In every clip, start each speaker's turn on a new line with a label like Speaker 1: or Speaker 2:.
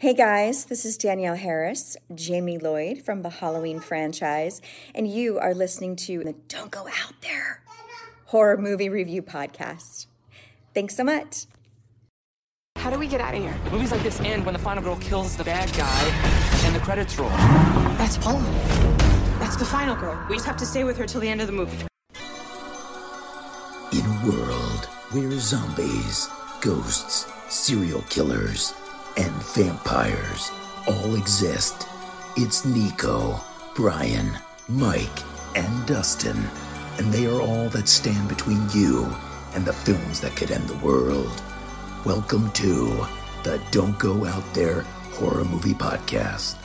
Speaker 1: Hey guys, this is Danielle Harris, Jamie Lloyd from the Halloween franchise, and you are listening to the Don't Go Out There horror movie review podcast. Thanks so much.
Speaker 2: How do we get out of here? Movies like this end when the final girl kills the bad guy and the credits roll.
Speaker 3: That's Paula. That's the final girl. We just have to stay with her till the end of the movie.
Speaker 4: In a world where zombies, ghosts, serial killers, and vampires all exist, it's Nicoh, Bryan, Mike, and Dustin, and they are all that stand between you and the films that could end the world. Welcome to the Don't Go Out There Horror Movie Podcast.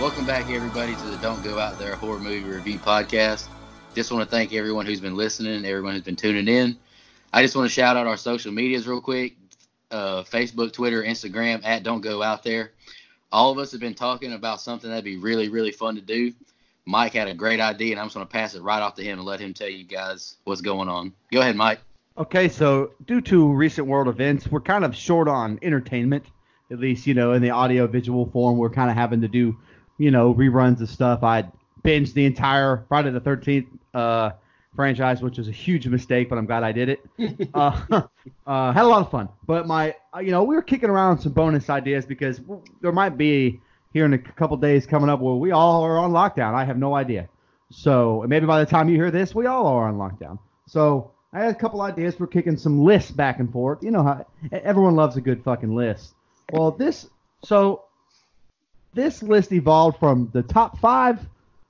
Speaker 5: Welcome back, everybody, to the Don't Go Out There Horror Movie Review Podcast. Just want to thank everyone who's been listening, everyone who's been tuning in. I just want to shout out our social medias real quick uh, Facebook, Twitter, Instagram, at Don't Go Out There. All of us have been talking about something that'd be really, really fun to do. Mike had a great idea, and I'm just going to pass it right off to him and let him tell you guys what's going on. Go ahead, Mike.
Speaker 6: Okay, so due to recent world events, we're kind of short on entertainment, at least, you know, in the audio visual form. We're kind of having to do, you know, reruns of stuff. I binged the entire Friday the 13th uh, franchise, which was a huge mistake, but I'm glad I did it. uh, uh, had a lot of fun. But my, uh, you know, we were kicking around some bonus ideas because there might be here in a couple days coming up where we all are on lockdown. I have no idea. So maybe by the time you hear this, we all are on lockdown. So I had a couple ideas for kicking some lists back and forth. You know how everyone loves a good fucking list. Well, this so this list evolved from the top five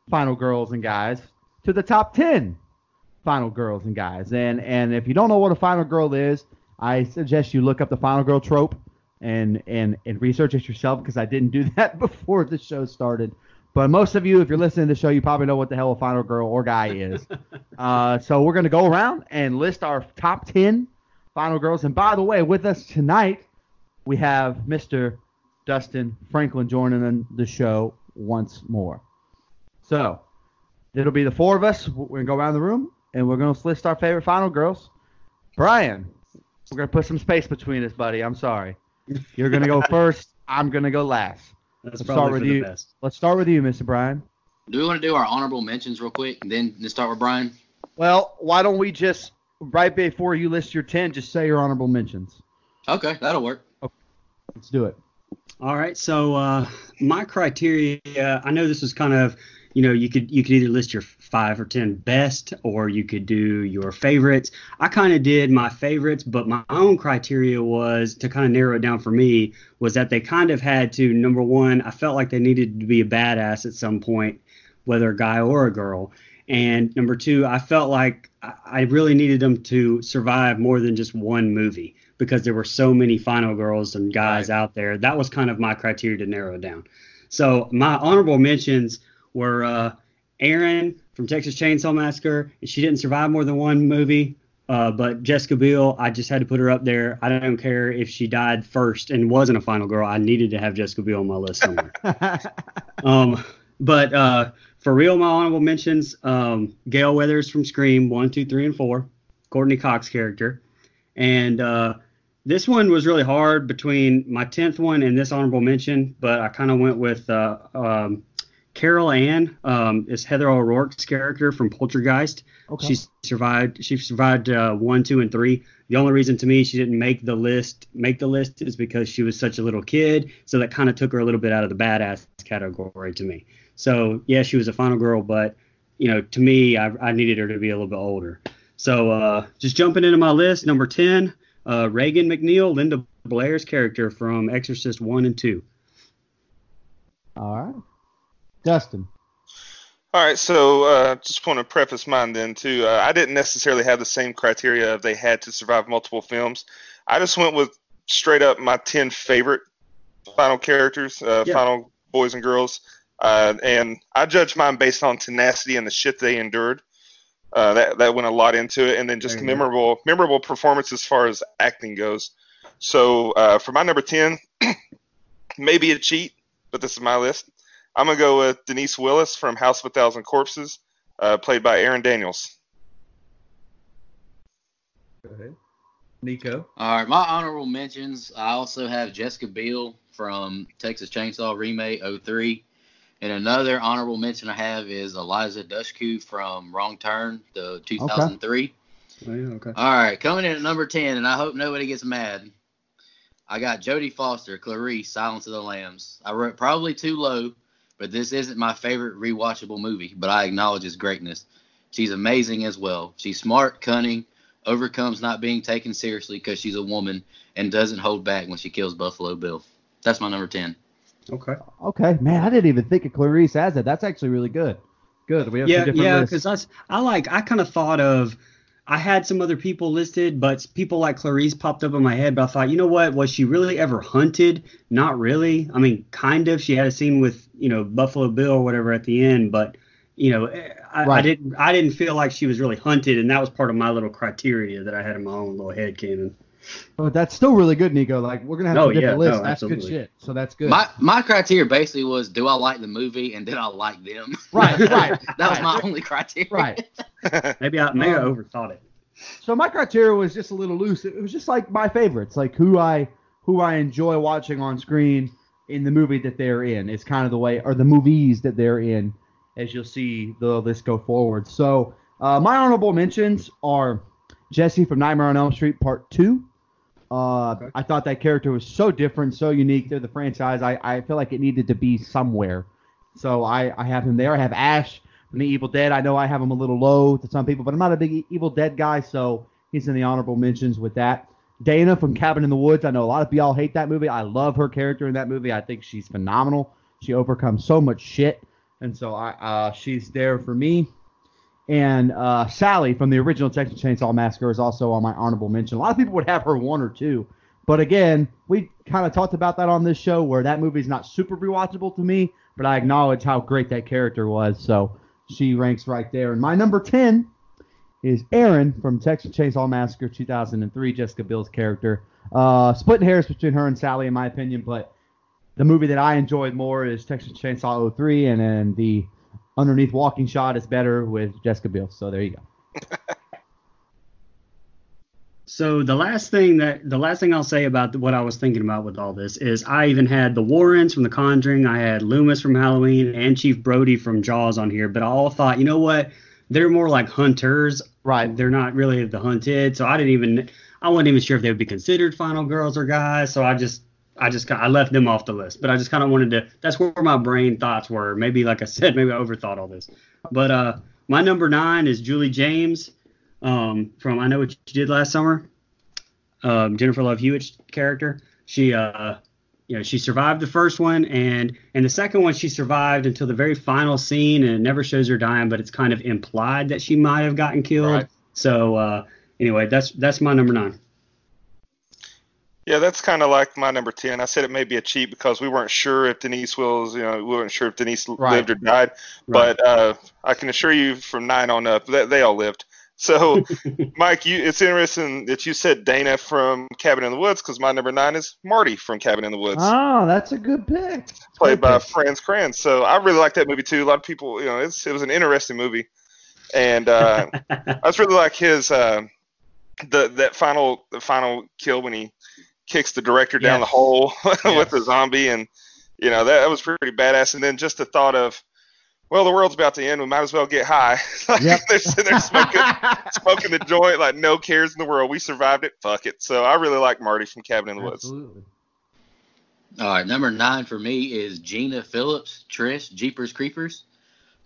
Speaker 6: final girls and guys to the top ten final girls and guys. And and if you don't know what a final girl is, I suggest you look up the final girl trope and and and research it yourself because I didn't do that before the show started. But most of you, if you're listening to the show, you probably know what the hell a final girl or guy is. uh, so we're gonna go around and list our top ten final girls. And by the way, with us tonight, we have Mr. Dustin Franklin joining the show once more. So it'll be the four of us. We're gonna go around the room and we're gonna list our favorite final girls. Bryan, we're gonna put some space between us, buddy. I'm sorry. You're gonna go first. I'm gonna go last.
Speaker 7: That's
Speaker 6: Let's start with you.
Speaker 7: best.
Speaker 6: Let's start with you, Mr. Bryan.
Speaker 5: Do we want to do our honorable mentions real quick, and then just start with Bryan?
Speaker 6: Well, why don't we just right before you list your ten, just say your honorable mentions.
Speaker 5: Okay, that'll work.
Speaker 6: Let's do it.
Speaker 7: All right. So uh, my criteria, I know this is kind of, you know, you could you could either list your five or ten best, or you could do your favorites. I kind of did my favorites, but my own criteria was to kind of narrow it down for me was that they kind of had to number one, I felt like they needed to be a badass at some point, whether a guy or a girl. And number two, I felt like I I really needed them to survive more than just one movie because there were so many final girls and guys out there. That was kind of my criteria to narrow it down. So my honorable mentions were uh, Erin from Texas Chainsaw Massacre. She didn't survive more than one movie, uh, but Jessica Biel, I just had to put her up there. I don't care if she died first and wasn't a final girl. I needed to have Jessica Biel on my list somewhere. um, but uh, for real, my honorable mentions: um, Gale Weathers from Scream one, two, three, and four. Courteney Cox character, and uh, this one was really hard between my tenth one and this honorable mention, but I kind of went with uh, um, Carol Anne. Um, is Heather O'Rourke's character from Poltergeist.
Speaker 6: Okay.
Speaker 7: She survived. She survived uh, one, two, and three. The only reason to me she didn't make the list make the list is because she was such a little kid, so that kind of took her a little bit out of the badass category to me. So yeah, she was a final girl, but you know, to me, I, I needed her to be a little bit older. So uh, just jumping into my list, number ten, uh, Regan MacNeil, Linda Blair's character from Exorcist one and two.
Speaker 6: All right. Dustin.
Speaker 8: All right, so uh, just want to preface mine then too. Uh, I didn't necessarily have the same criteria of they had to survive multiple films. I just went with straight up my ten favorite final characters, uh,
Speaker 7: Yeah.
Speaker 8: final boys and girls, uh, and I judged mine based on tenacity and the shit they endured. Uh, that that went a lot into it, and then just
Speaker 7: go.
Speaker 8: memorable memorable performance as far as acting goes. So uh, for my number ten, maybe a cheat, but this is my list. I'm gonna go with Denise Willis from House of a Thousand Corpses, uh, played by Erin Daniels.
Speaker 6: Go ahead. Nicoh.
Speaker 5: All right, my honorable mentions. I also have Jessica Biel from Texas Chainsaw Remake 03. And another honorable mention I have is Eliza Dushku from Wrong Turn, the 2003.
Speaker 7: Oh, yeah, okay.
Speaker 5: All right, coming in at number 10, and I hope nobody gets mad. I got Jodie Foster, Clarice, Silence of the Lambs. I wrote probably too low, but this isn't my favorite rewatchable movie, but I acknowledge its greatness. She's amazing as well. She's smart, cunning, overcomes not being taken seriously because she's a woman, and doesn't hold back when she kills Buffalo Bill. That's my number 10.
Speaker 7: Okay.
Speaker 6: Okay, man, I didn't even think of Clarice as it. That's actually really good. Good. We have
Speaker 7: Yeah,
Speaker 6: two different
Speaker 7: yeah, because that's I like I kind of thought of I had some other people listed, but people like Clarice popped up in my head. But I thought, you know what? Was she really ever hunted? Not really. I mean, kind of. She had a scene with you know Buffalo Bill or whatever at the end, but you know, I, I didn't I didn't feel like she was really hunted, and that was part of my little criteria that I had in my own little head canon.
Speaker 6: But that's still really good, Nicoh. Like we're gonna have
Speaker 7: No,
Speaker 6: some different
Speaker 7: yeah,
Speaker 6: lists.
Speaker 7: no,
Speaker 6: that's good shit. So that's good.
Speaker 5: My my criteria basically was do I like the movie and did I like them?
Speaker 6: right, right,
Speaker 5: that was my only criteria.
Speaker 6: right.
Speaker 7: Maybe I maybe I
Speaker 6: Um,
Speaker 7: overthought it.
Speaker 6: So my criteria was just a little loose. It was just like my favorites, like who I who I enjoy watching on screen in the movie that they're in. It's kind of the way, or the movies that they're in, as you'll see the list go forward. So uh, my honorable mentions are Jesse from Nightmare on Elm Street Part Two. Uh,
Speaker 7: Okay.
Speaker 6: I thought that character was so different, so unique to the franchise. I, I feel like it needed to be somewhere. So I, I have him there. I have Ash from the Evil Dead. I know I have him a little low to some people, but I'm not a big Evil Dead guy, so he's in the honorable mentions with that. Dana from Cabin in the Woods. I know a lot of y'all hate that movie. I love her character in that movie. I think she's phenomenal. She overcomes so much shit, and so I uh, she's there for me. And uh, Sally from the original Texas Chainsaw Massacre is also on my honorable mention. A lot of people would have her one or two, but again, we kind of talked about that on this show where that movie's not super rewatchable to me, but I acknowledge how great that character was. So she ranks right there. And my number 10 is Erin from Texas Chainsaw Massacre 2003, Jessica Biel's character. Uh, splitting hairs between her and Sally, in my opinion, but the movie that I enjoyed more is Texas Chainsaw 03, and then the underneath walking shot is better with Jessica Biel. So there you go.
Speaker 7: So the last thing that the last thing I'll say about what I was thinking about with all this is I even had the Warrens from The Conjuring, I had Loomis from Halloween, and Chief Brody from Jaws on here, but I all thought, you know what? They're more like hunters.
Speaker 6: Right.
Speaker 7: They're not really the hunted. So I didn't even I wasn't even sure if they would be considered final girls or guys. So I just I just I left them off the list. But I just kind of wanted to. That's where my brain thoughts were. Maybe like I said, maybe I overthought all this. But uh, my number nine is Julie James um, from I Know What You Did Last Summer. Um, Jennifer Love Hewitt's character. She uh, you know, she survived the first one, and and the second one she survived until the very final scene, and it never shows her dying, but it's kind of implied that she might have gotten killed.
Speaker 8: Right.
Speaker 7: So uh, anyway, that's that's my number nine.
Speaker 8: Yeah, that's kind of like my number 10. I said it may be a cheat because we weren't sure if Denise Willis, you know, we weren't sure if Denise
Speaker 6: Right.
Speaker 8: lived or died.
Speaker 7: Right.
Speaker 8: But uh, I can assure you from nine on up that they all lived. So, Mike, you it's interesting that you said Dana from Cabin in the Woods because my number nine is Marty from Cabin in the Woods,
Speaker 6: Oh, that's a good pick.
Speaker 8: played by
Speaker 6: pick.
Speaker 8: Fran Kranz. So I really like that movie too. A lot of people, you know, it's, it was an interesting movie. And uh, I just really like his uh, the that final the final kill when he kicks the director down the
Speaker 7: Yes.
Speaker 8: hole with
Speaker 7: Yes.
Speaker 8: the zombie, and you know that, that was pretty badass. And then just the thought of, well, the world's about to end. We might as well get high. like
Speaker 6: Yep.
Speaker 8: they're sitting there smoking, smoking the joint, like no cares in the world. We survived it. Fuck it. So I really like Marty from Cabin in the Woods.
Speaker 6: Absolutely.
Speaker 5: All right, number nine for me is Gina Philips, Trish, Jeepers Creepers.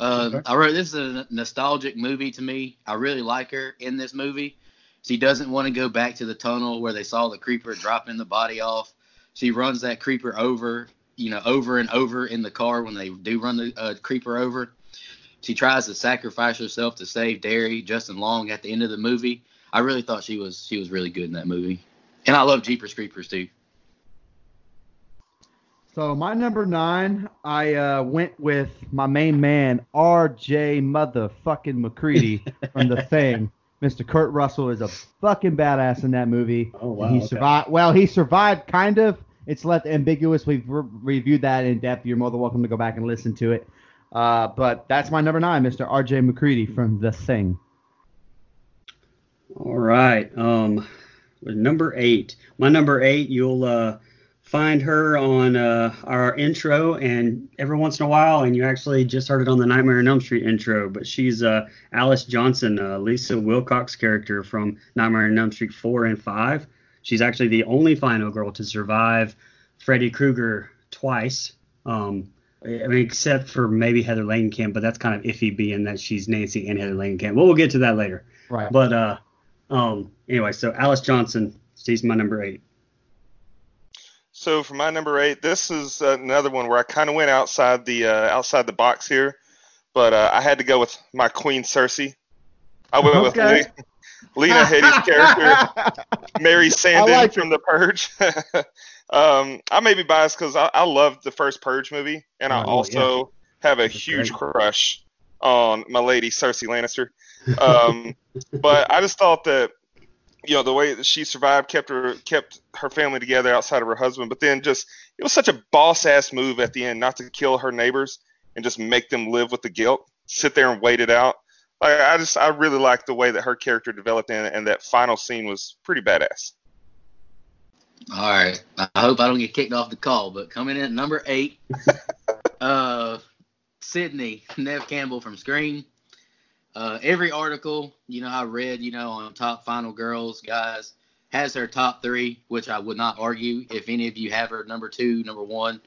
Speaker 5: Uh,
Speaker 7: Okay.
Speaker 5: I wrote this is a nostalgic movie to me. I really like her in this movie. She doesn't want to go back to the tunnel where they saw the creeper dropping the body off. She runs that creeper over, you know, over and over in the car when they do run the uh, creeper over. She tries to sacrifice herself to save Darry, Justin Long at the end of the movie. I really thought she was she was really good in that movie, and I love Jeepers Creepers too.
Speaker 6: So my number nine, I uh, went with my main man, R.J. Motherfucking MacReady from The Thing. Mr. Kurt Russell is a fucking badass in that movie.
Speaker 7: Oh, wow,
Speaker 6: And he
Speaker 7: okay.
Speaker 6: survived. Well, he survived kind of. It's left ambiguous. We've re- reviewed that in depth. You're more than welcome to go back and listen to it. Uh, but that's my number nine, Mr. R.J. MacReady from The Thing.
Speaker 7: All right. Um, number eight. My number eight. You'll uh, find her on uh, our intro and every once in a while, and you actually just heard it on the Nightmare on Elm Street intro, but she's uh, Alice Johnson, uh, Lisa Wilcox character from Nightmare on Elm Street 4 and 5. She's actually the only final girl to survive Freddy Krueger twice. Um, I mean, except for maybe Heather Langenkamp, but that's kind of iffy being that she's Nancy and Heather Langenkamp. Well, we'll get to that later.
Speaker 6: Right.
Speaker 7: But uh, um, anyway, so Alice Johnson, she's my number eight.
Speaker 8: So for my number eight, this is another one where I kind of went outside the uh, outside the box here, but uh, I had to go with my Queen Cersei. I went
Speaker 6: Okay.
Speaker 8: with Le- Lena Headey's character, Mary Sandin
Speaker 6: like
Speaker 8: from The Purge. um, I may be biased because I, I loved the first Purge movie, and I
Speaker 6: Oh,
Speaker 8: also have a huge crush on my lady Cersei Lannister. Um, but I just thought that you know the way that she survived kept her kept her family together outside of her husband but then just it was such a boss ass move at the end not to kill her neighbors and just make them live with the guilt sit there and wait it out like i just i really liked the way that her character developed and, and that final scene was pretty badass
Speaker 5: All right. I hope I don't get kicked off the call, but coming in at number eight, uh, Sidney Neve Campbell from Scream. Uh, every article, you know, I read, you know, on top final girls, guys, has her top three, which I would not argue if any of you have her number two, number one.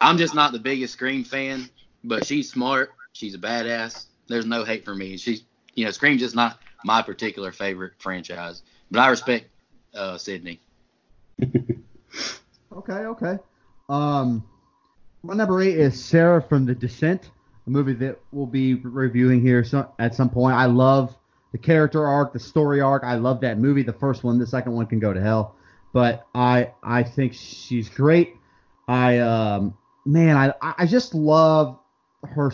Speaker 5: I'm just not the biggest Scream fan, but she's smart. She's a badass. There's no hate for me. She's, you know, Scream's just not my particular favorite franchise, but I respect uh, Sidney.
Speaker 6: Okay, okay. Um, my number eight is Sarah from The Descent, a movie that we'll be reviewing here at some point. I love the character arc, the story arc. I love that movie. The first one, the second one can go to hell, but I I think she's great. I um man, I I just love her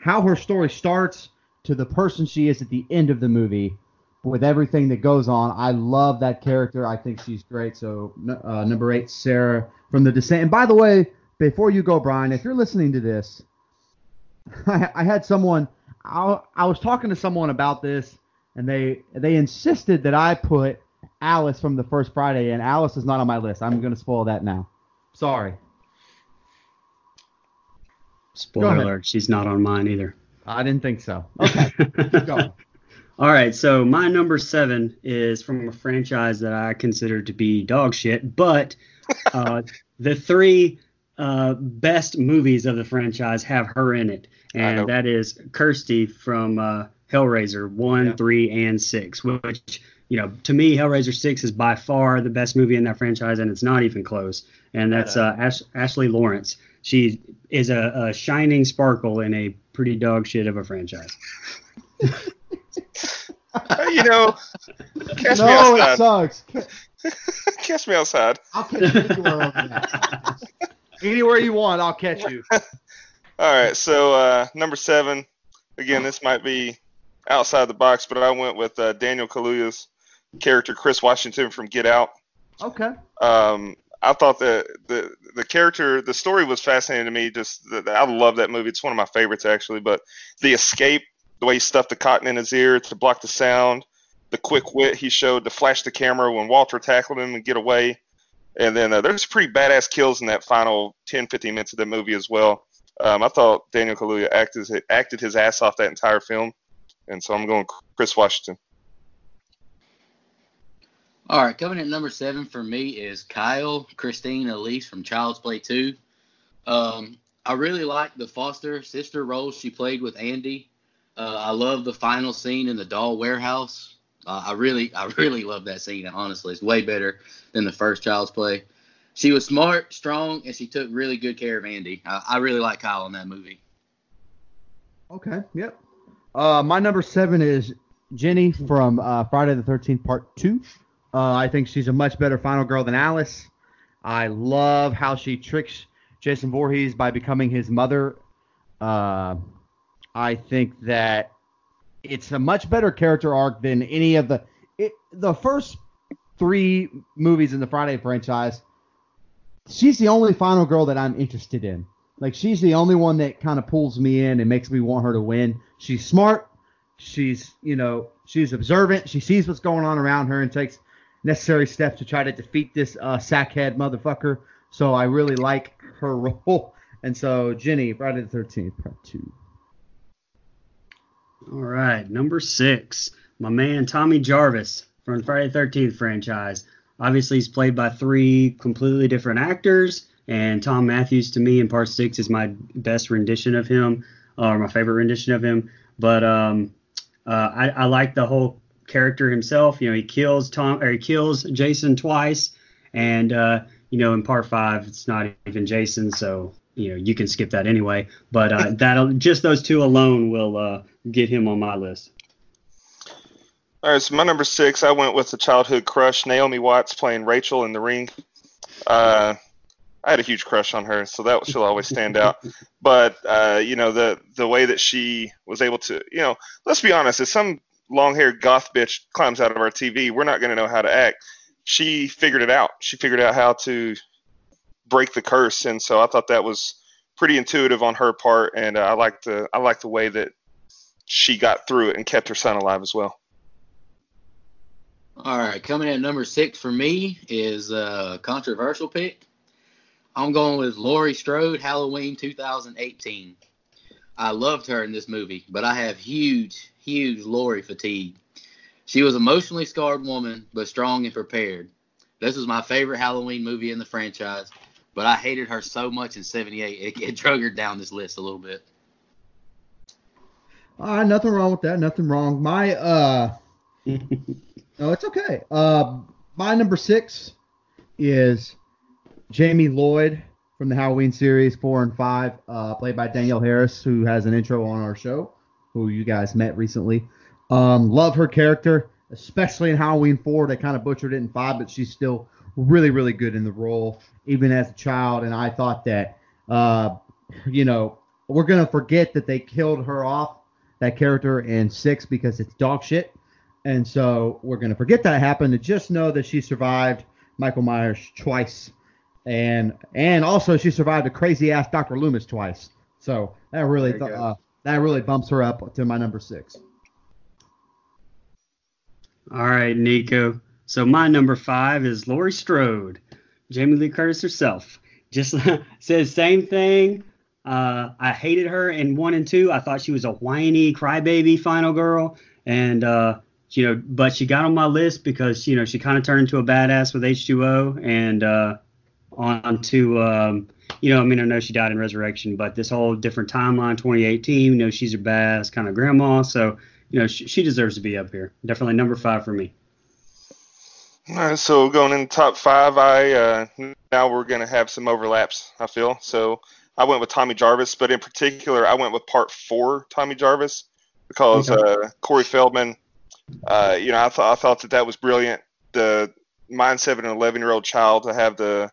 Speaker 6: how her story starts to the person she is at the end of the movie with everything that goes on. I love that character. I think she's great. So uh, number eight, Sarah from The Descent. And by the way, before you go, Bryan, if you're listening to this, I, I had someone. I, I was talking to someone about this, and they they insisted that I put Alice from the first Friday, and Alice is not on my list. I'm going to spoil that now. Sorry.
Speaker 7: Spoiler alert, she's not on mine either.
Speaker 6: I didn't think so. Okay.
Speaker 7: All right, so my number seven is from a franchise that I consider to be dog shit, but uh, the three uh, best movies of the franchise have her in it, and that is Kirsty from uh, Hellraiser one,
Speaker 6: Yeah.
Speaker 7: three, and six. Which you know, to me, Hellraiser six is by far the best movie in that franchise, and it's not even close. And that's uh, Ash- Ashley Lawrence. She is a, a shining sparkle in a pretty dog shit of a franchise.
Speaker 8: You know catch me
Speaker 6: no, it
Speaker 8: outside
Speaker 6: sucks.
Speaker 8: catch me outside
Speaker 6: I'll catch you anywhere over there. Anywhere you want, I'll catch you.
Speaker 8: All right, so uh, number seven. Again, this might be outside the box, but I went with uh, Daniel Kaluuya's character, Chris Washington from Get Out.
Speaker 6: Okay.
Speaker 8: Um, I thought that the the character, the story was fascinating to me. Just the, I love that movie. It's one of my favorites actually. But the escape, the way he stuffed the cotton in his ear to block the sound, the quick wit he showed to flash the camera when Walter tackled him and get away. And then uh, there's pretty badass kills in that final 10, 15 minutes of the movie as well. Um, I thought Daniel Kaluuya acted acted his ass off that entire film, and so I'm going Chris Washington.
Speaker 5: All right, coming at number seven for me is Kyle Christine Elise from Child's Play 2. Um, I really like the foster sister role she played with Andy. Uh, I love the final scene in the doll warehouse. Uh, I really, I really love that scene. Honestly, it's way better than the first Child's Play. She was smart, strong, and she took really good care of Andy. I, I really like Kyle in that movie.
Speaker 6: Okay. Yep. Uh, my number seven is Jenny from uh, Friday the Thirteenth Part Two. Uh, I think she's a much better final girl than Alice. I love how she tricks Jason Voorhees by becoming his mother. Uh, I think that it's a much better character arc than any of the it, the first three movies in the Friday franchise. She's the only final girl that I'm interested in. Like she's the only one that kind of pulls me in and makes me want her to win. She's smart. She's you know she's observant. She sees what's going on around her and takes necessary steps to try to defeat this uh, sackhead motherfucker. So I really like her role. And so Jenny, Friday the 13th, part two.
Speaker 7: All right, number six, my man Tommy Jarvis from Friday the 13th franchise. Obviously, he's played by three completely different actors, and Thom Mathews to me in part six is my best rendition of him, or my favorite rendition of him. But um, uh, I, I like the whole character himself. You know, he kills Tom or he kills Jason twice, and uh, you know, in part five, it's not even Jason, so you know you can skip that anyway. But uh, that'll just those two alone will uh, get him on my list.
Speaker 8: All right, so my number six, I went with the childhood crush, Naomi Watts playing Rachel in The Ring. Uh, I had a huge crush on her, so that she'll always stand out. But uh, you know the the way that she was able to, you know, let's be honest, if some long-haired goth bitch climbs out of our TV, we're not going to know how to act. She figured it out. She figured out how to break the curse, and so I thought that was pretty intuitive on her part, and uh, I like the I like the way that she got through it and kept her son alive as well.
Speaker 5: All right, coming in at number six for me is a controversial pick. I'm going with Laurie Strode, Halloween 2018. I loved her in this movie, but I have huge, huge Laurie fatigue. She was emotionally scarred woman, but strong and prepared. This was my favorite Halloween movie in the franchise, but I hated her so much in '78 it, it drug her down this list a little bit.
Speaker 6: Uh, nothing wrong with that. Nothing wrong. My uh, no, it's okay. Uh, my number six is Jamie Lloyd from the Halloween series four and five, uh, played by Danielle Harris, who has an intro on our show, who you guys met recently. Um, love her character, especially in Halloween four. They kind of butchered it in five, but she's still really, really good in the role, even as a child. And I thought that, uh, you know, we're gonna forget that they killed her off, that character in six because it's dog shit. And so we're gonna forget that happened and just know that she survived Michael Myers twice and and also she survived a crazy ass Dr. Loomis twice. So that really
Speaker 8: There you go.
Speaker 6: uh, that really bumps her up to my number six.
Speaker 7: All right, Nicoh. So my number five is Laurie Strode, Jamie Lee Curtis herself. Just says same thing. Uh, I hated her in one and two. I thought she was a whiny crybaby final girl, and uh, you know, but she got on my list because you know she kind of turned into a badass with H2O, and uh, on to um, you know, I mean, I know she died in Resurrection, but this whole different timeline, 2018. You know, she's a badass kind of grandma, so you know, she, she deserves to be up here. Definitely number five for me.
Speaker 8: All right, so going in top five, I uh, now we're going to have some overlaps. I feel so. I went with Tommy Jarvis, but in particular, I went with Part Four Tommy Jarvis because
Speaker 7: Okay.
Speaker 8: uh, Corey Feldman. Uh, you know, I thought I thought that that was brilliant. The mindset of an 11 year old child to have the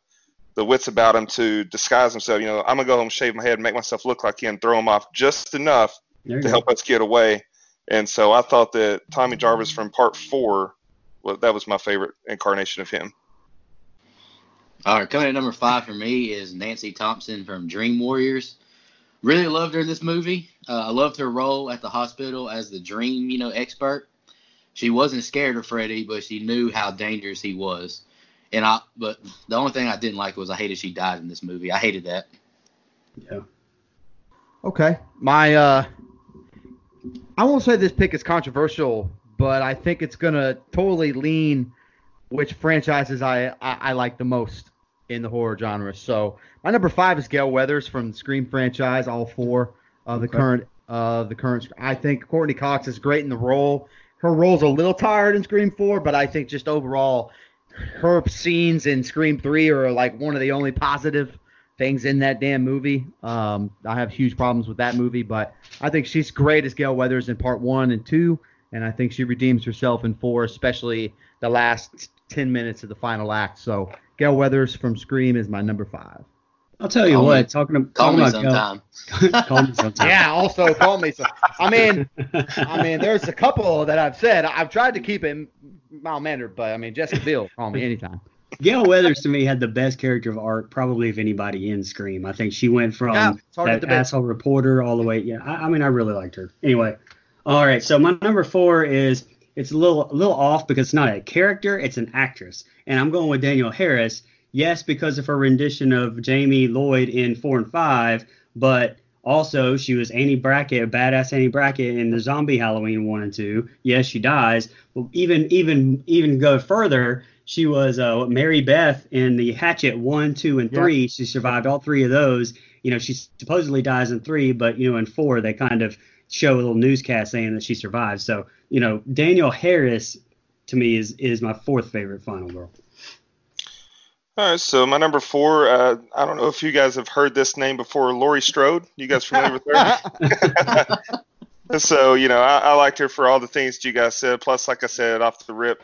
Speaker 8: the wits about him to disguise himself. You know, I'm gonna go home, shave my head, make myself look like him, throw him off just enough to
Speaker 7: go.
Speaker 8: help us get away. And so I thought that Tommy Jarvis from Part Four, that was my favorite incarnation of him.
Speaker 5: All right, coming at number five for me is Nancy Thompson from Dream Warriors. Really loved her in this movie. Uh, I loved her role at the hospital as the dream, you know, expert. She wasn't scared of Freddy, but she knew how dangerous he was. And I, but the only thing I didn't like was I hated she died in this movie. I hated that.
Speaker 7: Yeah.
Speaker 6: Okay. My uh I won't say this pick is controversial, but I think it's gonna totally lean which franchises I, I, I like the most in the horror genre. So my number five is Gale Weathers from the Scream franchise, all four of the
Speaker 7: Okay.
Speaker 6: current uh the current I think Courteney Cox is great in the role. Her role's a little tired in Scream 4, but I think just overall her scenes in Scream 3 are like one of the only positive things in that damn movie. Um, I have huge problems with that movie, but I think she's great as Gale Weathers in part one and two, and I think she redeems herself in four, especially the last ten minutes of the final act. So Gale Weathers from Scream is my number five.
Speaker 7: I'll tell you
Speaker 5: Call
Speaker 7: what.
Speaker 5: me-
Speaker 7: talking, ab-
Speaker 5: Call me
Speaker 7: about Gail-
Speaker 5: sometime.
Speaker 7: call me sometime.
Speaker 6: Yeah, also call me. So, I mean, I mean, there's a couple that I've said. I've tried to keep it mild mannered, but I mean, Jessica Biel, call me anytime.
Speaker 7: Gale Weathers to me had the best character of art probably of anybody in Scream. I think she went from
Speaker 6: Yeah, it's hard to
Speaker 7: that asshole reporter all the way. Yeah, I, I mean I really liked her. Anyway, all right. So my number four is it's a little a little off because it's not a character, it's an actress. And I'm going with Danielle Harris. Yes, because of her rendition of Jamie Lloyd in four and five, but also she was Annie Brackett, badass Annie Brackett in the zombie Halloween one and two. Yes, she dies. But even even even go further, she was uh, Mary Beth in the Hatchet one, two, and three. Yeah. She survived all three of those. You know, she supposedly dies in three, but you know, in four they kind of show a little newscast saying that she survived. So you know, Danielle Harris to me is is my fourth favorite Final Girl.
Speaker 8: All right, so my number four, uh, I don't know if you guys have heard this name before, Laurie Strode. You guys familiar with her? so, you know, I, I, liked her for all the things you guys said. Plus, like I said, off the rip,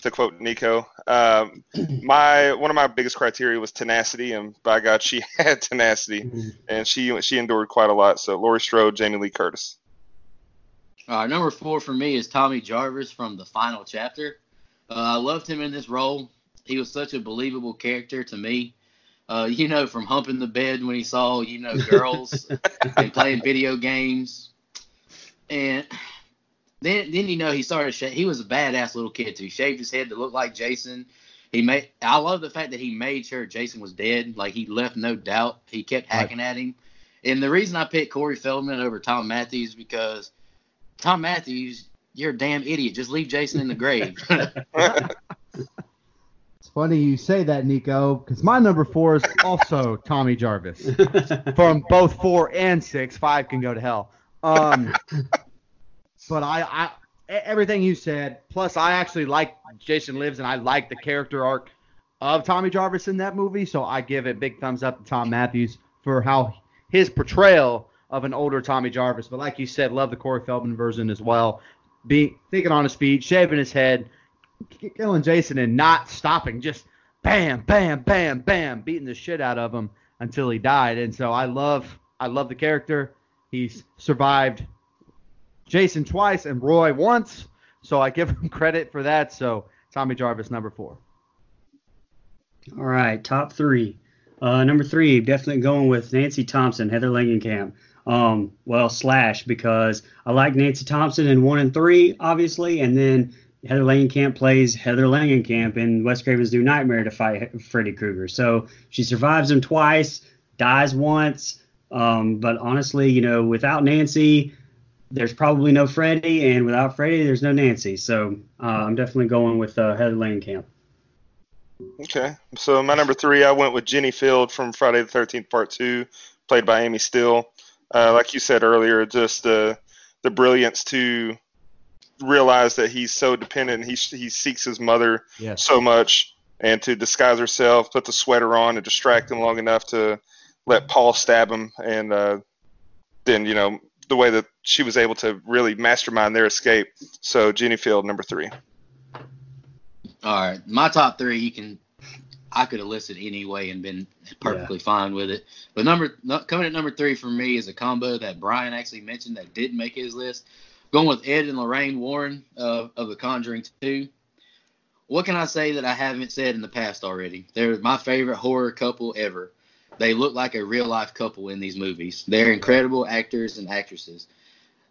Speaker 8: to quote Nicoh, um, my one of my biggest criteria was tenacity, and by God, she had tenacity, mm-hmm. and she she endured quite a lot. So, Laurie Strode, Jamie Lee Curtis.
Speaker 5: Uh, number four for me is Tommy Jarvis from the final chapter. Uh, I loved him in this role. He was such a believable character to me. Uh, you know, from humping the bed when he saw, you know, girls and playing video games. And then, then you know, he started. Sh- he was a badass little kid too. He shaved his head to look like Jason. He made. I love the fact that he made sure Jason was dead. Like he left no doubt. He kept hacking right. at him. And the reason I picked Corey Feldman over Thom Mathews because Thom Mathews, you're a damn idiot. Just leave Jason in the grave.
Speaker 6: it's funny you say that, Nicoh, because my number four is also Tommy Jarvis. From both four and six, five can go to hell. Um, but I, I, everything you said, plus I actually like Jason Lives and I like the character arc of Tommy Jarvis in that movie, so I give it big thumbs up to Thom Mathews for how his portrayal of an older Tommy Jarvis. But like you said, love the Corey Feldman version as well. Being thinking on his feet, shaving his head, killing Jason and not stopping, just bam, bam, bam, bam, beating the shit out of him until he died. And so I love I love the character. He's survived Jason twice and Roy once, so I give him credit for that. So Tommy Jarvis number four.
Speaker 7: All right, top three. Uh, number three, definitely going with Nancy Thompson, Heather Langenkamp um, well, slash because I like Nancy Thompson in one and three, obviously, and then Heather Langenkamp plays Heather Langenkamp in Wes Craven's New Nightmare to fight Freddy Krueger. So she survives him twice, dies once. Um, but honestly, you know, without Nancy, there's probably no Freddy, and without Freddy, there's no Nancy. So uh, I'm definitely going with uh, Heather Langenkamp.
Speaker 8: Okay, so my number three, I went with Jenny Field from Friday the 13th Part Two, played by Amy Steel uh, like you said earlier, just the the brilliance to realize that he's so dependent. He he seeks his mother yes. so much, and to disguise herself, put the sweater on, and distract him long enough to let Paul stab him, and uh, then you know the way that she was able to really mastermind their escape. So Jenny Field, number three.
Speaker 5: All right, my top three. You can I could have listed anyway and been perfectly yeah. fine with it. But number coming at number three for me is a combo that Bryan actually mentioned that didn't make his list. Going with Ed and Lorraine Warren uh, of The Conjuring 2. What can I say that I haven't said in the past already? They're my favorite horror couple ever. They look like a real life couple in these movies. They're incredible actors and actresses.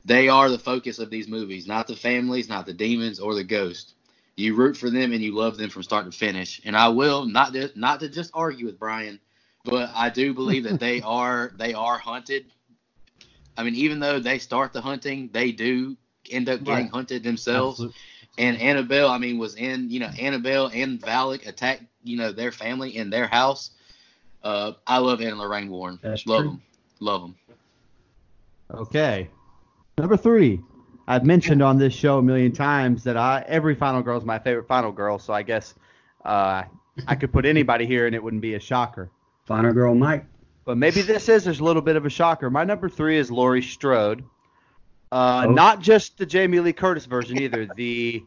Speaker 5: They are the focus of these movies, not the families, not the demons or the ghosts you root for them and you love them from start to finish. And I will not to, not to just argue with Bryan, but I do believe that they are they are hunted. I mean, even though they start the hunting, they do end up getting right. hunted themselves. Absolutely. And Annabelle, I mean, was in you know Annabelle and Valak attacked you know their family in their house. Uh, I love and Lorraine Warren. That's love true. them, love them.
Speaker 6: Okay, number three. I've mentioned on this show a million times that I every final girl is my favorite final girl, so I guess uh, I could put anybody here and it wouldn't be a shocker.
Speaker 7: Final girl Mike.
Speaker 6: But maybe this is there's a little bit of a shocker. My number three is Laurie Strode. Uh, oh. Not just the Jamie Lee Curtis version either, the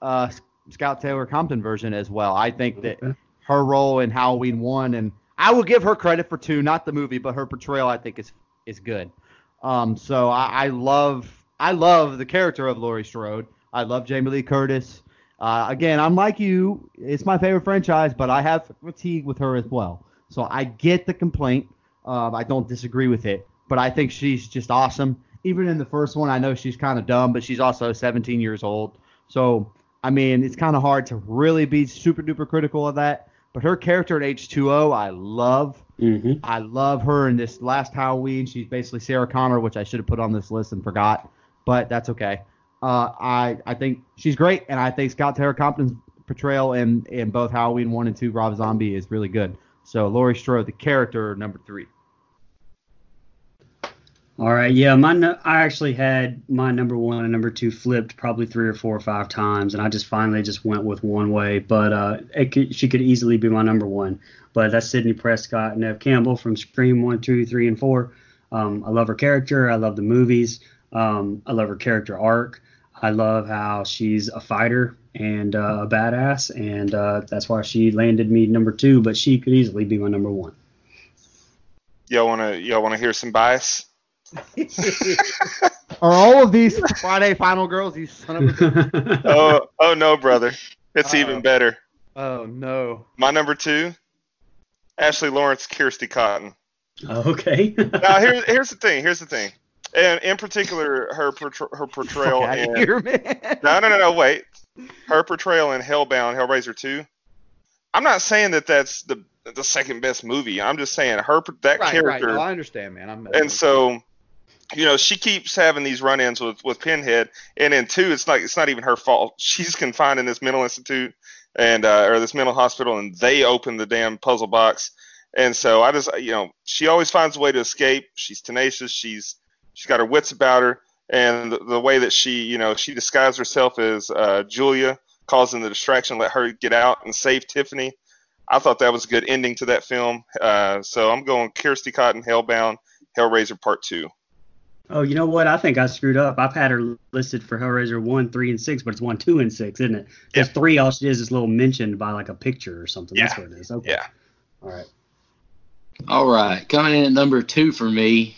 Speaker 6: uh, Scout Taylor Compton version as well. I think that her role in Halloween one, and I will give her credit for two, not the movie, but her portrayal I think is is good. Um, so I, I love I love the character of Laurie Strode. I love Jamie Lee Curtis. Uh, again, I'm like you. It's my favorite franchise, but I have fatigue with her as well. So I get the complaint. Uh, I don't disagree with it, but I think she's just awesome. Even in the first one, I know she's kind of dumb, but she's also 17 years old. So I mean, it's kind of hard to really be super duper critical of that. But her character in H2O, I love.
Speaker 7: Mm-hmm.
Speaker 6: I love her in this last Halloween. She's basically Sarah Connor, which I should have put on this list and forgot, but that's okay. Uh, I I think she's great, and I think Scout Taylor Compton's portrayal in in both Halloween one and two, Rob Zombie, is really good. So Laurie Strode, the character, number three.
Speaker 7: All right, yeah, my I actually had my number one and number two flipped probably three or four or five times, and I just finally just went with one way. But uh, could, she could easily be my number one. But that's Sidney Prescott and Neve Campbell from Scream one, two, three, and four. Um, I love her character. I love the movies. Um, I love her character arc. I love how she's a fighter and uh, a badass, and uh, that's why she landed me number two. But she could easily be my number one.
Speaker 8: Y'all wanna y'all wanna hear some bias?
Speaker 6: Are all of these Friday Final Girls? You son of a.
Speaker 8: oh oh no, brother. It's
Speaker 6: Uh-oh.
Speaker 8: even better.
Speaker 6: Oh no.
Speaker 8: My number two, Ashley Lawrence, Kirsty Cotton.
Speaker 7: okay.
Speaker 8: Now here's here's the thing. Here's the thing. And in particular, her portray- her portrayal in
Speaker 6: here, man.
Speaker 8: no no no no wait, her portrayal in Hellbound, Hellraiser two. I'm not saying that that's the the second best movie. I'm just saying her that
Speaker 6: Right, right.
Speaker 8: character.
Speaker 6: No, I understand, man. I'm.
Speaker 8: and so you know she keeps having these run-ins with with pinhead and in two it's not it's not even her fault she's confined in this mental institute and uh, or this mental hospital and they open the damn puzzle box and so i just you know she always finds a way to escape she's tenacious she's she's got her wits about her and the, the way that she you know she disguised herself as uh, julia causing the distraction let her get out and save tiffany i thought that was a good ending to that film uh, so i'm going kirsty cotton hellbound hellraiser part two
Speaker 7: Oh, you know what? I think I screwed up. I've had her listed for Hellraiser one, three, and six, but it's one, two, and six, isn't it? There's
Speaker 8: Yeah.
Speaker 7: three. All she is is a little mentioned by like a picture or something. That's what it is. Okay.
Speaker 8: Yeah.
Speaker 7: All right.
Speaker 5: All right, coming in at number two for me,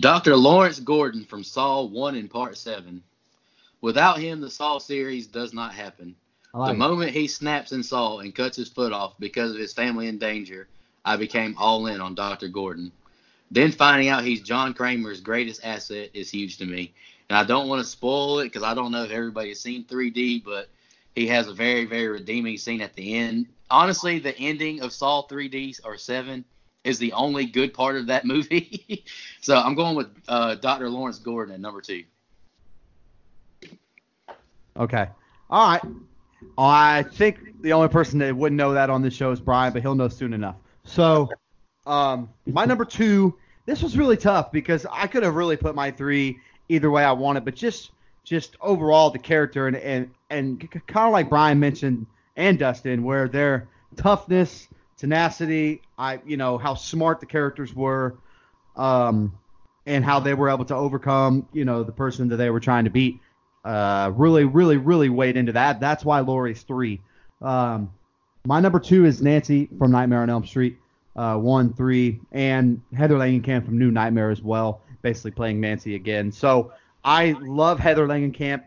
Speaker 5: Dr. Lawrence Gordon from Saw 1 and Part 7. Without him, the Saw series does not happen.
Speaker 6: I
Speaker 5: The
Speaker 6: it.
Speaker 5: moment he snaps in Saw and cuts his foot off because of his family in danger, I became all in on Dr. Gordon. Then finding out he's John Kramer's greatest asset is huge to me. And I don't want to spoil it because I don't know if everybody has seen 3D, but he has a very, very redeeming scene at the end. Honestly, the ending of Saw 3D or 7 is the only good part of that movie. so I'm going with uh, Dr. Lawrence Gordon at number two.
Speaker 6: Okay. All right. I think the only person that wouldn't know that on this show is Bryan, but he'll know soon enough. So, um, my number two. This was really tough because I could have really put my three either way I wanted, but just just overall the character and and and kind of like Bryan mentioned and Dustin, where their toughness, tenacity, I you know how smart the characters were, um, and how they were able to overcome you know the person that they were trying to beat uh, really, really, really weighed into that. That's why Laurie's three. Um, my number two is Nancy from Nightmare on Elm Street, uh, one, three, and Heather Langenkamp from New Nightmare as well, basically playing Nancy again. So I love Heather Langenkamp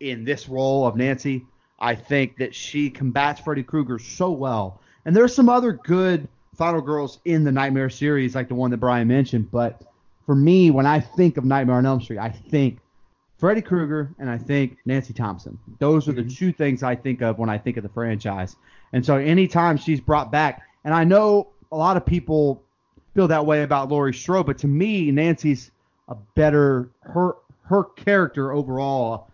Speaker 6: in this role of Nancy. I think that she combats Freddy Krueger so well. And there's some other good Final Girls in the Nightmare series, like the one that Bryan mentioned. But for me, when I think of Nightmare on Elm Street, I think Freddy Krueger and I think Nancy Thompson. Those are the mm-hmm. two things I think of when I think of the franchise. And so anytime she's brought back, and I know a lot of people feel that way about Laurie Strode, but to me, Nancy's a better her her character overall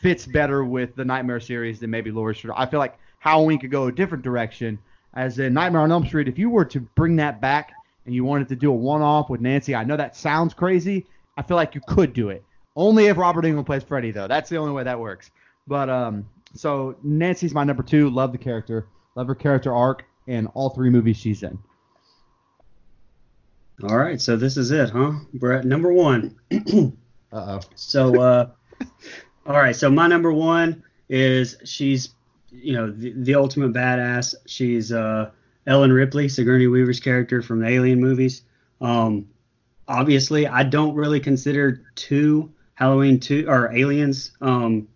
Speaker 6: fits better with the Nightmare series than maybe Laurie Strode. I feel like Halloween could go a different direction. As in Nightmare on Elm Street, if you were to bring that back and you wanted to do a one-off with Nancy, I know that sounds crazy. I feel like you could do it. Only if Robert Englund plays Freddy, though. That's the only way that works. But um, so Nancy's my number two. Love the character. Love her character arc and all three movies she's in.
Speaker 7: All right. So this is it, huh? We're at number one.
Speaker 6: Uh oh.
Speaker 7: So, uh, all right. So my number one is she's, you know, the, the ultimate badass. She's uh, Ellen Ripley, Sigourney Weaver's character from the Alien movies. Um, obviously, I don't really consider two Halloween two or Aliens um,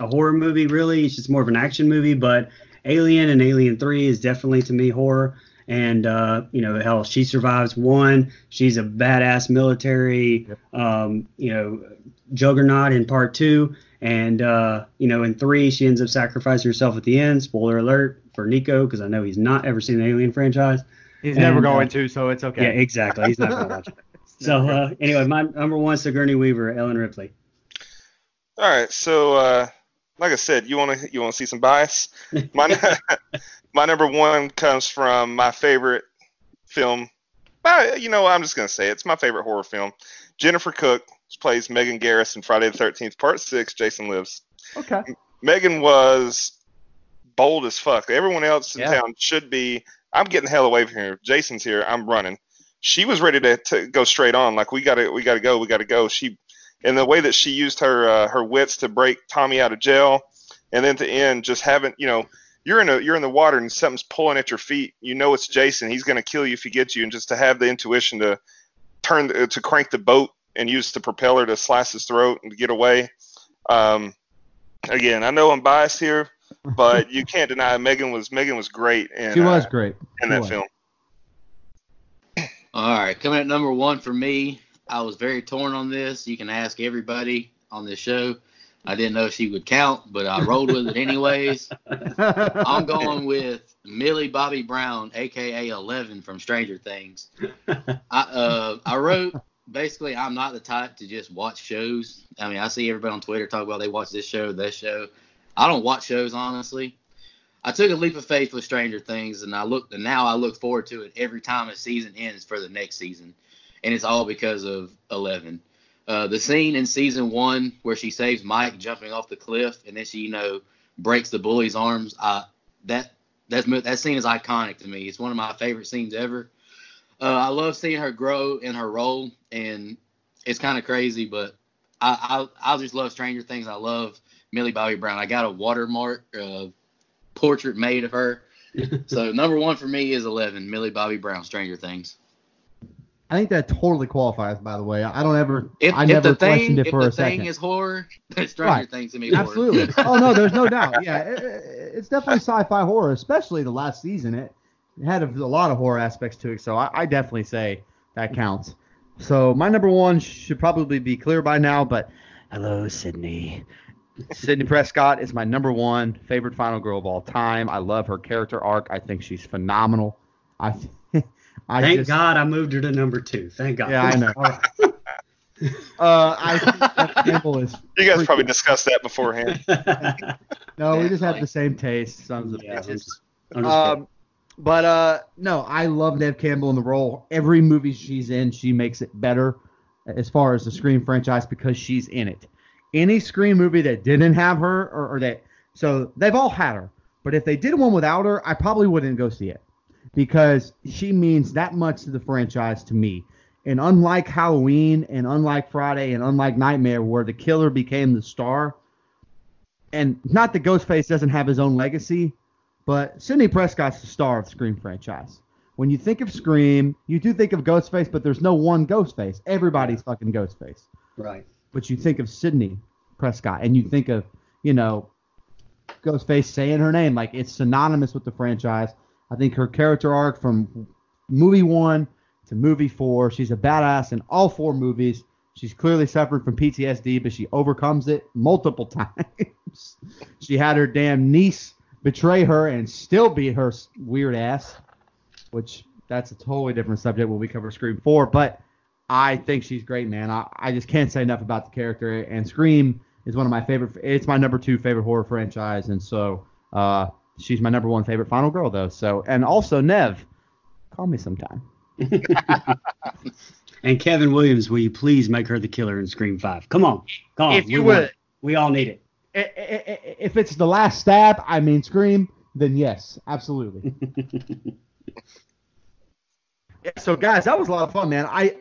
Speaker 7: a horror movie. Really, it's just more of an action movie. But Alien and Alien Three is definitely to me horror. And uh, you know, hell, she survives one. She's a badass military, um, you know, juggernaut in part two. And uh, you know, in three, she ends up sacrificing herself at the end. Spoiler alert for Nicoh, because I know he's not ever seen the Alien franchise.
Speaker 6: He's
Speaker 7: And,
Speaker 6: never
Speaker 7: uh,
Speaker 6: going to, so it's okay.
Speaker 7: Yeah, exactly. He's not gonna watch it. So uh, anyway, my number one Sigourney Weaver, Ellen Ripley.
Speaker 8: All right, so uh, like I said, you want to you want to see some bias? My my number one comes from my favorite film. Uh, you know, I'm just gonna say it. it's my favorite horror film. Jennifer Cook plays Megan Garris in Friday the 13th, Part Six. Jason Lives.
Speaker 6: Okay.
Speaker 8: Megan was bold as fuck. Everyone else in
Speaker 6: Yeah.
Speaker 8: town should be. I'm getting the hell away from here. Jason's here. I'm running. She was ready to, to go straight on. Like we gotta, we gotta go. We gotta go. She, and the way that she used her uh, her wits to break Tommy out of jail, and then to end just haven't. You know, you're in a you're in the water and something's pulling at your feet. You know it's Jason. He's gonna kill you if he gets you. And just to have the intuition to turn to crank the boat and used the propeller to slice his throat and get away. Um, again, I know I'm biased here, but you can't deny Megan was Megan was great in
Speaker 6: She was
Speaker 8: uh,
Speaker 6: great.
Speaker 8: in
Speaker 6: She
Speaker 8: that
Speaker 6: was.
Speaker 8: film.
Speaker 5: All right, coming at number one for me, I was very torn on this. You can ask everybody on this show. I didn't know she would count, but I rolled with it anyways. I'm going with Millie Bobby Brown, aka Eleven from Stranger Things. I uh I wrote basically I'm not the type to just watch shows. I mean I see everybody on Twitter talk about they watch this show, that show. I don't watch shows honestly. I took a leap of faith with Stranger Things and I look and now I look forward to it every time a season ends for the next season. And it's all because of Eleven. Uh, the scene in season one where she saves Mike jumping off the cliff and then she, you know, breaks the bully's arms. Uh, that that's that scene is iconic to me. It's one of my favorite scenes ever. Uh, I love seeing her grow in her role, and it's kind of crazy, but I, I I just love Stranger Things. I love Millie Bobby Brown. I got a watermark uh, portrait made of her. so number one for me is Eleven, Millie Bobby Brown, Stranger Things.
Speaker 6: I think that totally qualifies. By the way, I don't ever.
Speaker 5: If,
Speaker 6: I
Speaker 5: if
Speaker 6: never
Speaker 5: the thing
Speaker 6: questioned it
Speaker 5: if
Speaker 6: for
Speaker 5: the
Speaker 6: a
Speaker 5: thing is horror, Stranger
Speaker 6: Right.
Speaker 5: Things to me.
Speaker 6: Absolutely. oh no, there's no doubt. Yeah, it- it's definitely sci-fi horror, especially the last season. It had a, a lot of horror aspects to it, so I, I definitely say that counts. So my number one should probably be clear by now, but hello, Sidney. Sidney Prescott is my number one favorite final girl of all time. I love her character arc. I think she's phenomenal. I, I
Speaker 7: Thank
Speaker 6: just,
Speaker 7: God I moved her to number two. Thank God.
Speaker 6: Yeah, I know. Uh, I think Neve Campbell is.
Speaker 8: You guys
Speaker 6: freaking-
Speaker 8: probably discussed that beforehand.
Speaker 6: No, we just have the same taste. Sons of
Speaker 7: Yeah,
Speaker 6: bitches.
Speaker 7: just- I'm just
Speaker 6: Um, but uh, no, I love Neve Campbell in the role. Every movie she's in, she makes it better as far as the Scream franchise because she's in it. Any Scream movie that didn't have her, or, or that, so they've all had her. But if they did one without her, I probably wouldn't go see it because she means that much to the franchise to me. And unlike Halloween, and unlike Friday, and unlike Nightmare, where the killer became the star, and not that Ghostface doesn't have his own legacy, but Sidney Prescott's the star of the Scream franchise. When you think of Scream, you do think of Ghostface, but there's no one Ghostface. Everybody's fucking Ghostface.
Speaker 7: right.
Speaker 6: But you think of Sidney Prescott, and you think of, you know, Ghostface saying her name like it's synonymous with the franchise. I think her character arc from movie one to movie four, she's a badass in all four movies. She's clearly suffered from PTSD, but she overcomes it multiple times. she had her damn niece betray her and still be her weird ass, which that's a totally different subject when we cover Scream 4. But I think she's great, man. I, I just can't say enough about the character. And Scream is one of my favorite. It's my number two favorite horror franchise, and so uh, she's my number one favorite final girl, though. So and also Neve, call me sometime.
Speaker 7: And Kevin Williams, will you please make her the killer in Scream Five? Come on, come on.
Speaker 6: If you
Speaker 7: we want
Speaker 6: would.
Speaker 7: it. we all need it.
Speaker 6: If it's the last stab, I mean Scream, then yes, absolutely. Yeah, so guys, that was a lot of fun, man. I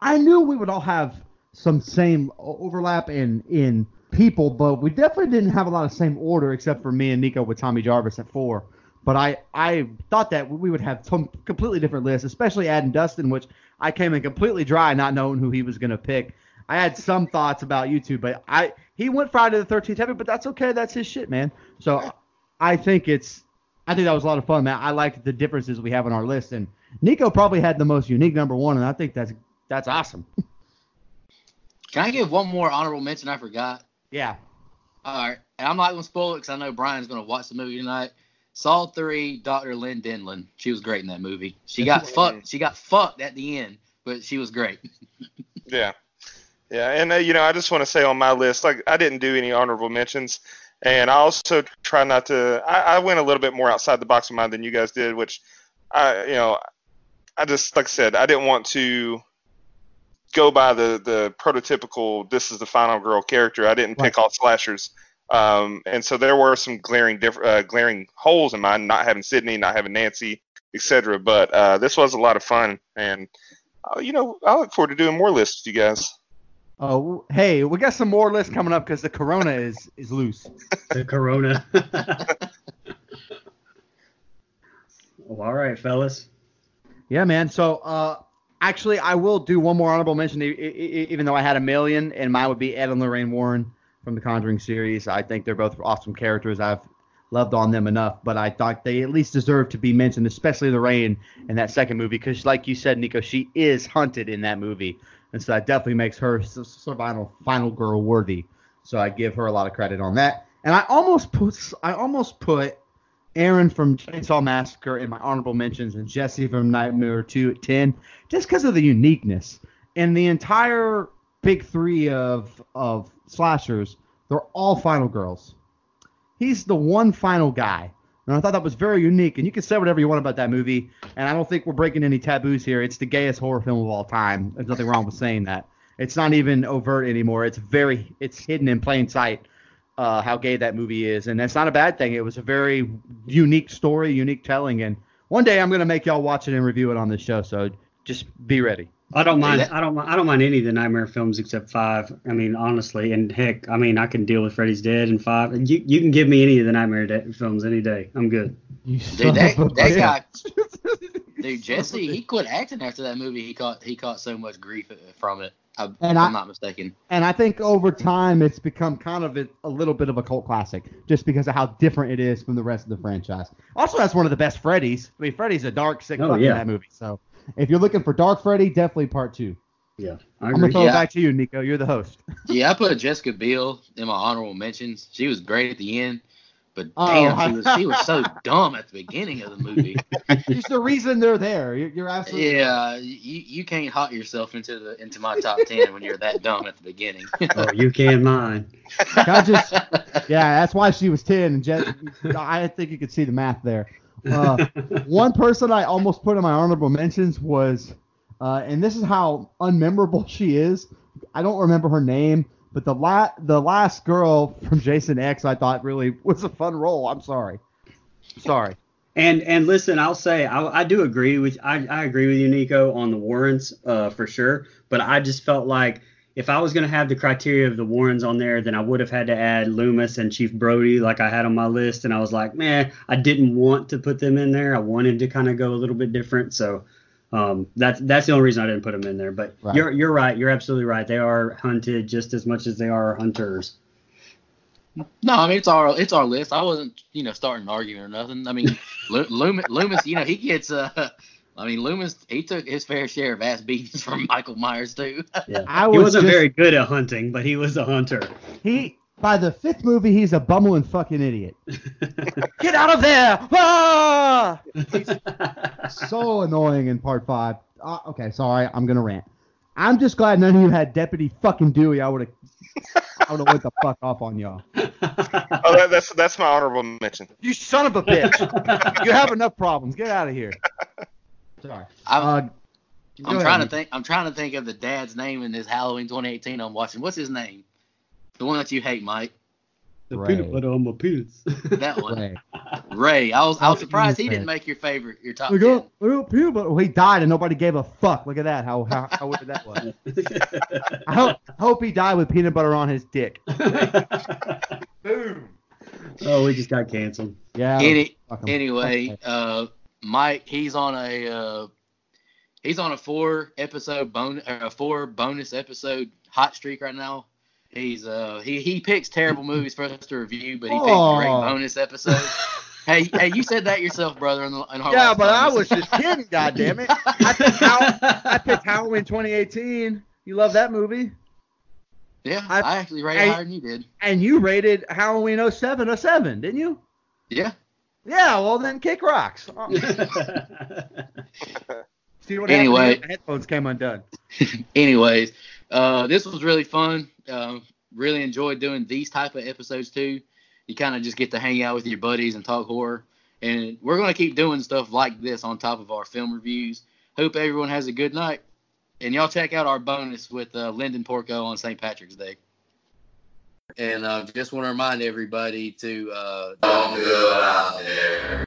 Speaker 6: I knew we would all have some same overlap in in people, but we definitely didn't have a lot of same order, except for me and Nicoh with Tommy Jarvis at four. But I I thought that we would have some completely different lists, especially adding Dustin, which I came in completely dry, not knowing who he was gonna pick. I had some thoughts about YouTube, but I he went Friday the Thirteenth Heavy, but that's okay. That's his shit, man. So I think it's I think that was a lot of fun, man. I liked the differences we have on our list, and Nicoh probably had the most unique number one, and I think that's that's awesome.
Speaker 5: Can I give one more honorable mention I forgot?
Speaker 6: Yeah.
Speaker 5: All right, and I'm not gonna spoil it because I know Bryan's gonna watch the movie tonight. Saw three, Dr. Lynn Denlon. She was great in that movie. She got fucked. She got fucked at the end, but she was great.
Speaker 8: Yeah, yeah, and uh, you know, I just want to say on my list, like I didn't do any honorable mentions, and I also try not to. I, I went a little bit more outside the box of mine than you guys did, which I, you know, I just like I said, I didn't want to go by the the prototypical this is the final girl character. I didn't pick all slashers. Um, and so there were some glaring diff- uh, glaring holes in mine, not having Sidney, not having Nancy, etc. But uh, this was a lot of fun, and uh, you know I look forward to doing more lists with you guys.
Speaker 6: Oh, hey, we got some more lists coming up because the Corona is is loose.
Speaker 7: the Corona. well, all right, fellas.
Speaker 6: Yeah, man. So, uh, actually, I will do one more honorable mention, even though I had a million, and mine would be Ed and Lorraine Warren from the Conjuring series. I think they're both awesome characters. I've loved on them enough, but I thought they at least deserve to be mentioned, especially Lorraine in that second movie, because, like you said, Nicoh, she is hunted in that movie, and so that definitely makes her final final girl worthy. So I give her a lot of credit on that. And I almost put I almost put Erin from Chainsaw Massacre in my honorable mentions and Jesse from Nightmare 2 at 10 just because of the uniqueness. And the entire big three of of slashers, they're all final girls. He's the one final guy. And I thought that was very unique. And you can say whatever you want about that movie. And I don't think we're breaking any taboos here. It's the gayest horror film of all time. There's nothing wrong with saying that. It's not even overt anymore. It's very, it's hidden in plain sight uh, how gay that movie is, and that's not a bad thing. It was a very unique story, unique telling, and one day I'm gonna make y'all watch it and review it on this show. So just be ready.
Speaker 7: I don't mind. I don't. I don't mind any of the Nightmare films except five. I mean, honestly, and heck, I mean, I can deal with Freddy's Dead and five. You, you can give me any of the Nightmare de- films any day. I'm good.
Speaker 6: You
Speaker 5: Dude, that,
Speaker 6: son of a
Speaker 5: that guy, dude, Jesse, he quit acting after that movie. He caught he caught so much grief uh, from it. I, if
Speaker 6: And
Speaker 5: I'm
Speaker 6: I-
Speaker 5: not mistaken.
Speaker 6: And I think over time it's become kind of a, a little bit of a cult classic, just because of how different it is from the rest of the franchise. Also, that's one of the best Freddys. I mean, Freddy's a dark, sick
Speaker 7: Oh,
Speaker 6: fuck in that movie. So if you're looking for Dark Freddy, definitely part two.
Speaker 7: Yeah, I
Speaker 6: I'm gonna
Speaker 7: agree.
Speaker 6: throw it back to you, Nicoh. You're the host.
Speaker 5: Yeah, I put Jessica Biel in my honorable mentions. She was great at the end, but
Speaker 6: Oh,
Speaker 5: damn, she was she was so dumb at the beginning of the movie.
Speaker 6: It's the reason they're there. You're, you're absolutely.
Speaker 5: Yeah, you, you can't hot yourself into the into my top ten when you're that dumb at the beginning.
Speaker 7: Oh, you can mine.
Speaker 6: I just, yeah, that's why she was 10. And Jet, I think you could see the math there. Uh, one person I almost put in my honorable mentions was, uh, and this is how unmemorable she is. I don't remember her name, but the la- the last girl from Jason X I thought really was a fun role. I'm sorry. Sorry.
Speaker 7: And and listen, I'll say I, I do agree with I, I agree with you, Nicoh, on the Warrens uh, for sure. But I just felt like if I was gonna have the criteria of the Warrens on there, then I would have had to add Loomis and Chief Brody like I had on my list. And I was like, man, I didn't want to put them in there. I wanted to kind of go a little bit different. So um, that's that's the only reason I didn't put them in there. But
Speaker 6: Right.
Speaker 7: you're you're right. You're absolutely right. They are hunted just as much as they are hunters.
Speaker 5: No, I mean it's our it's our list. I wasn't you know starting an argument or nothing. I mean Lu- Loomis, Loomis, you know he gets uh, I mean Loomis he took his fair share of ass beatings from Michael Myers too.
Speaker 7: Yeah.
Speaker 6: I
Speaker 7: he
Speaker 6: was
Speaker 7: wasn't
Speaker 6: just-
Speaker 7: very good at hunting, but he was a hunter.
Speaker 6: He by the fifth movie he's a bumbling fucking idiot. Get out of there! Ah! so annoying in part five. Uh, okay, sorry, I'm gonna rant. I'm just glad none of you had Deputy fucking Dewey. I would have, I would have went the fuck off on y'all.
Speaker 8: Oh, that, that's that's my honorable mention.
Speaker 6: You son of a bitch! you have enough problems. Get out of here. Sorry.
Speaker 5: I'm,
Speaker 6: Uh,
Speaker 5: I'm
Speaker 6: ahead,
Speaker 5: trying to think. I'm trying to think of the dad's name in this Halloween 2018 I'm watching. What's his name? The one that you hate, Mike.
Speaker 7: the
Speaker 6: Ray.
Speaker 7: peanut butter on my penis.
Speaker 5: That one.
Speaker 6: Ray.
Speaker 5: Ray. I was I was surprised he didn't make your favorite your top
Speaker 6: We
Speaker 5: ten.
Speaker 6: go, we go, peanut butter. Well, he died and nobody gave a fuck. Look at that. How how, how weird that was. I hope, hope he died with peanut butter on his dick. Boom.
Speaker 7: oh, we just got canceled.
Speaker 6: Yeah.
Speaker 5: Any, anyway,
Speaker 6: Okay.
Speaker 5: uh, Mike, he's on a uh, he's on a four episode bon- or a four bonus episode hot streak right now. He's uh he he picks terrible movies for us to review, but he picks great bonus episodes. hey hey, you said that yourself, brother. In the, in
Speaker 6: Yeah,
Speaker 5: last
Speaker 6: but I was just kidding. God damn it! I picked, Hall- I picked Halloween 2018. You love that movie?
Speaker 5: Yeah,
Speaker 6: I-
Speaker 5: I, actually rated
Speaker 6: I-
Speaker 5: higher than you did.
Speaker 6: And you rated Halloween 07 a 7, didn't you?
Speaker 5: Yeah.
Speaker 6: Yeah, well then kick rocks. Oh, See what
Speaker 5: Anyway.
Speaker 6: happened? here? Headphones came undone.
Speaker 5: Anyways, uh, this was really fun. Um, really enjoyed doing these type of episodes too. You kind of just get to hang out with your buddies and talk horror. And we're gonna keep doing stuff like this on top of our film reviews. Hope everyone has a good night. And y'all check out our bonus with uh, Lyndon Porco on St. Patrick's Day. And uh, just want to remind everybody to uh, don't go out there.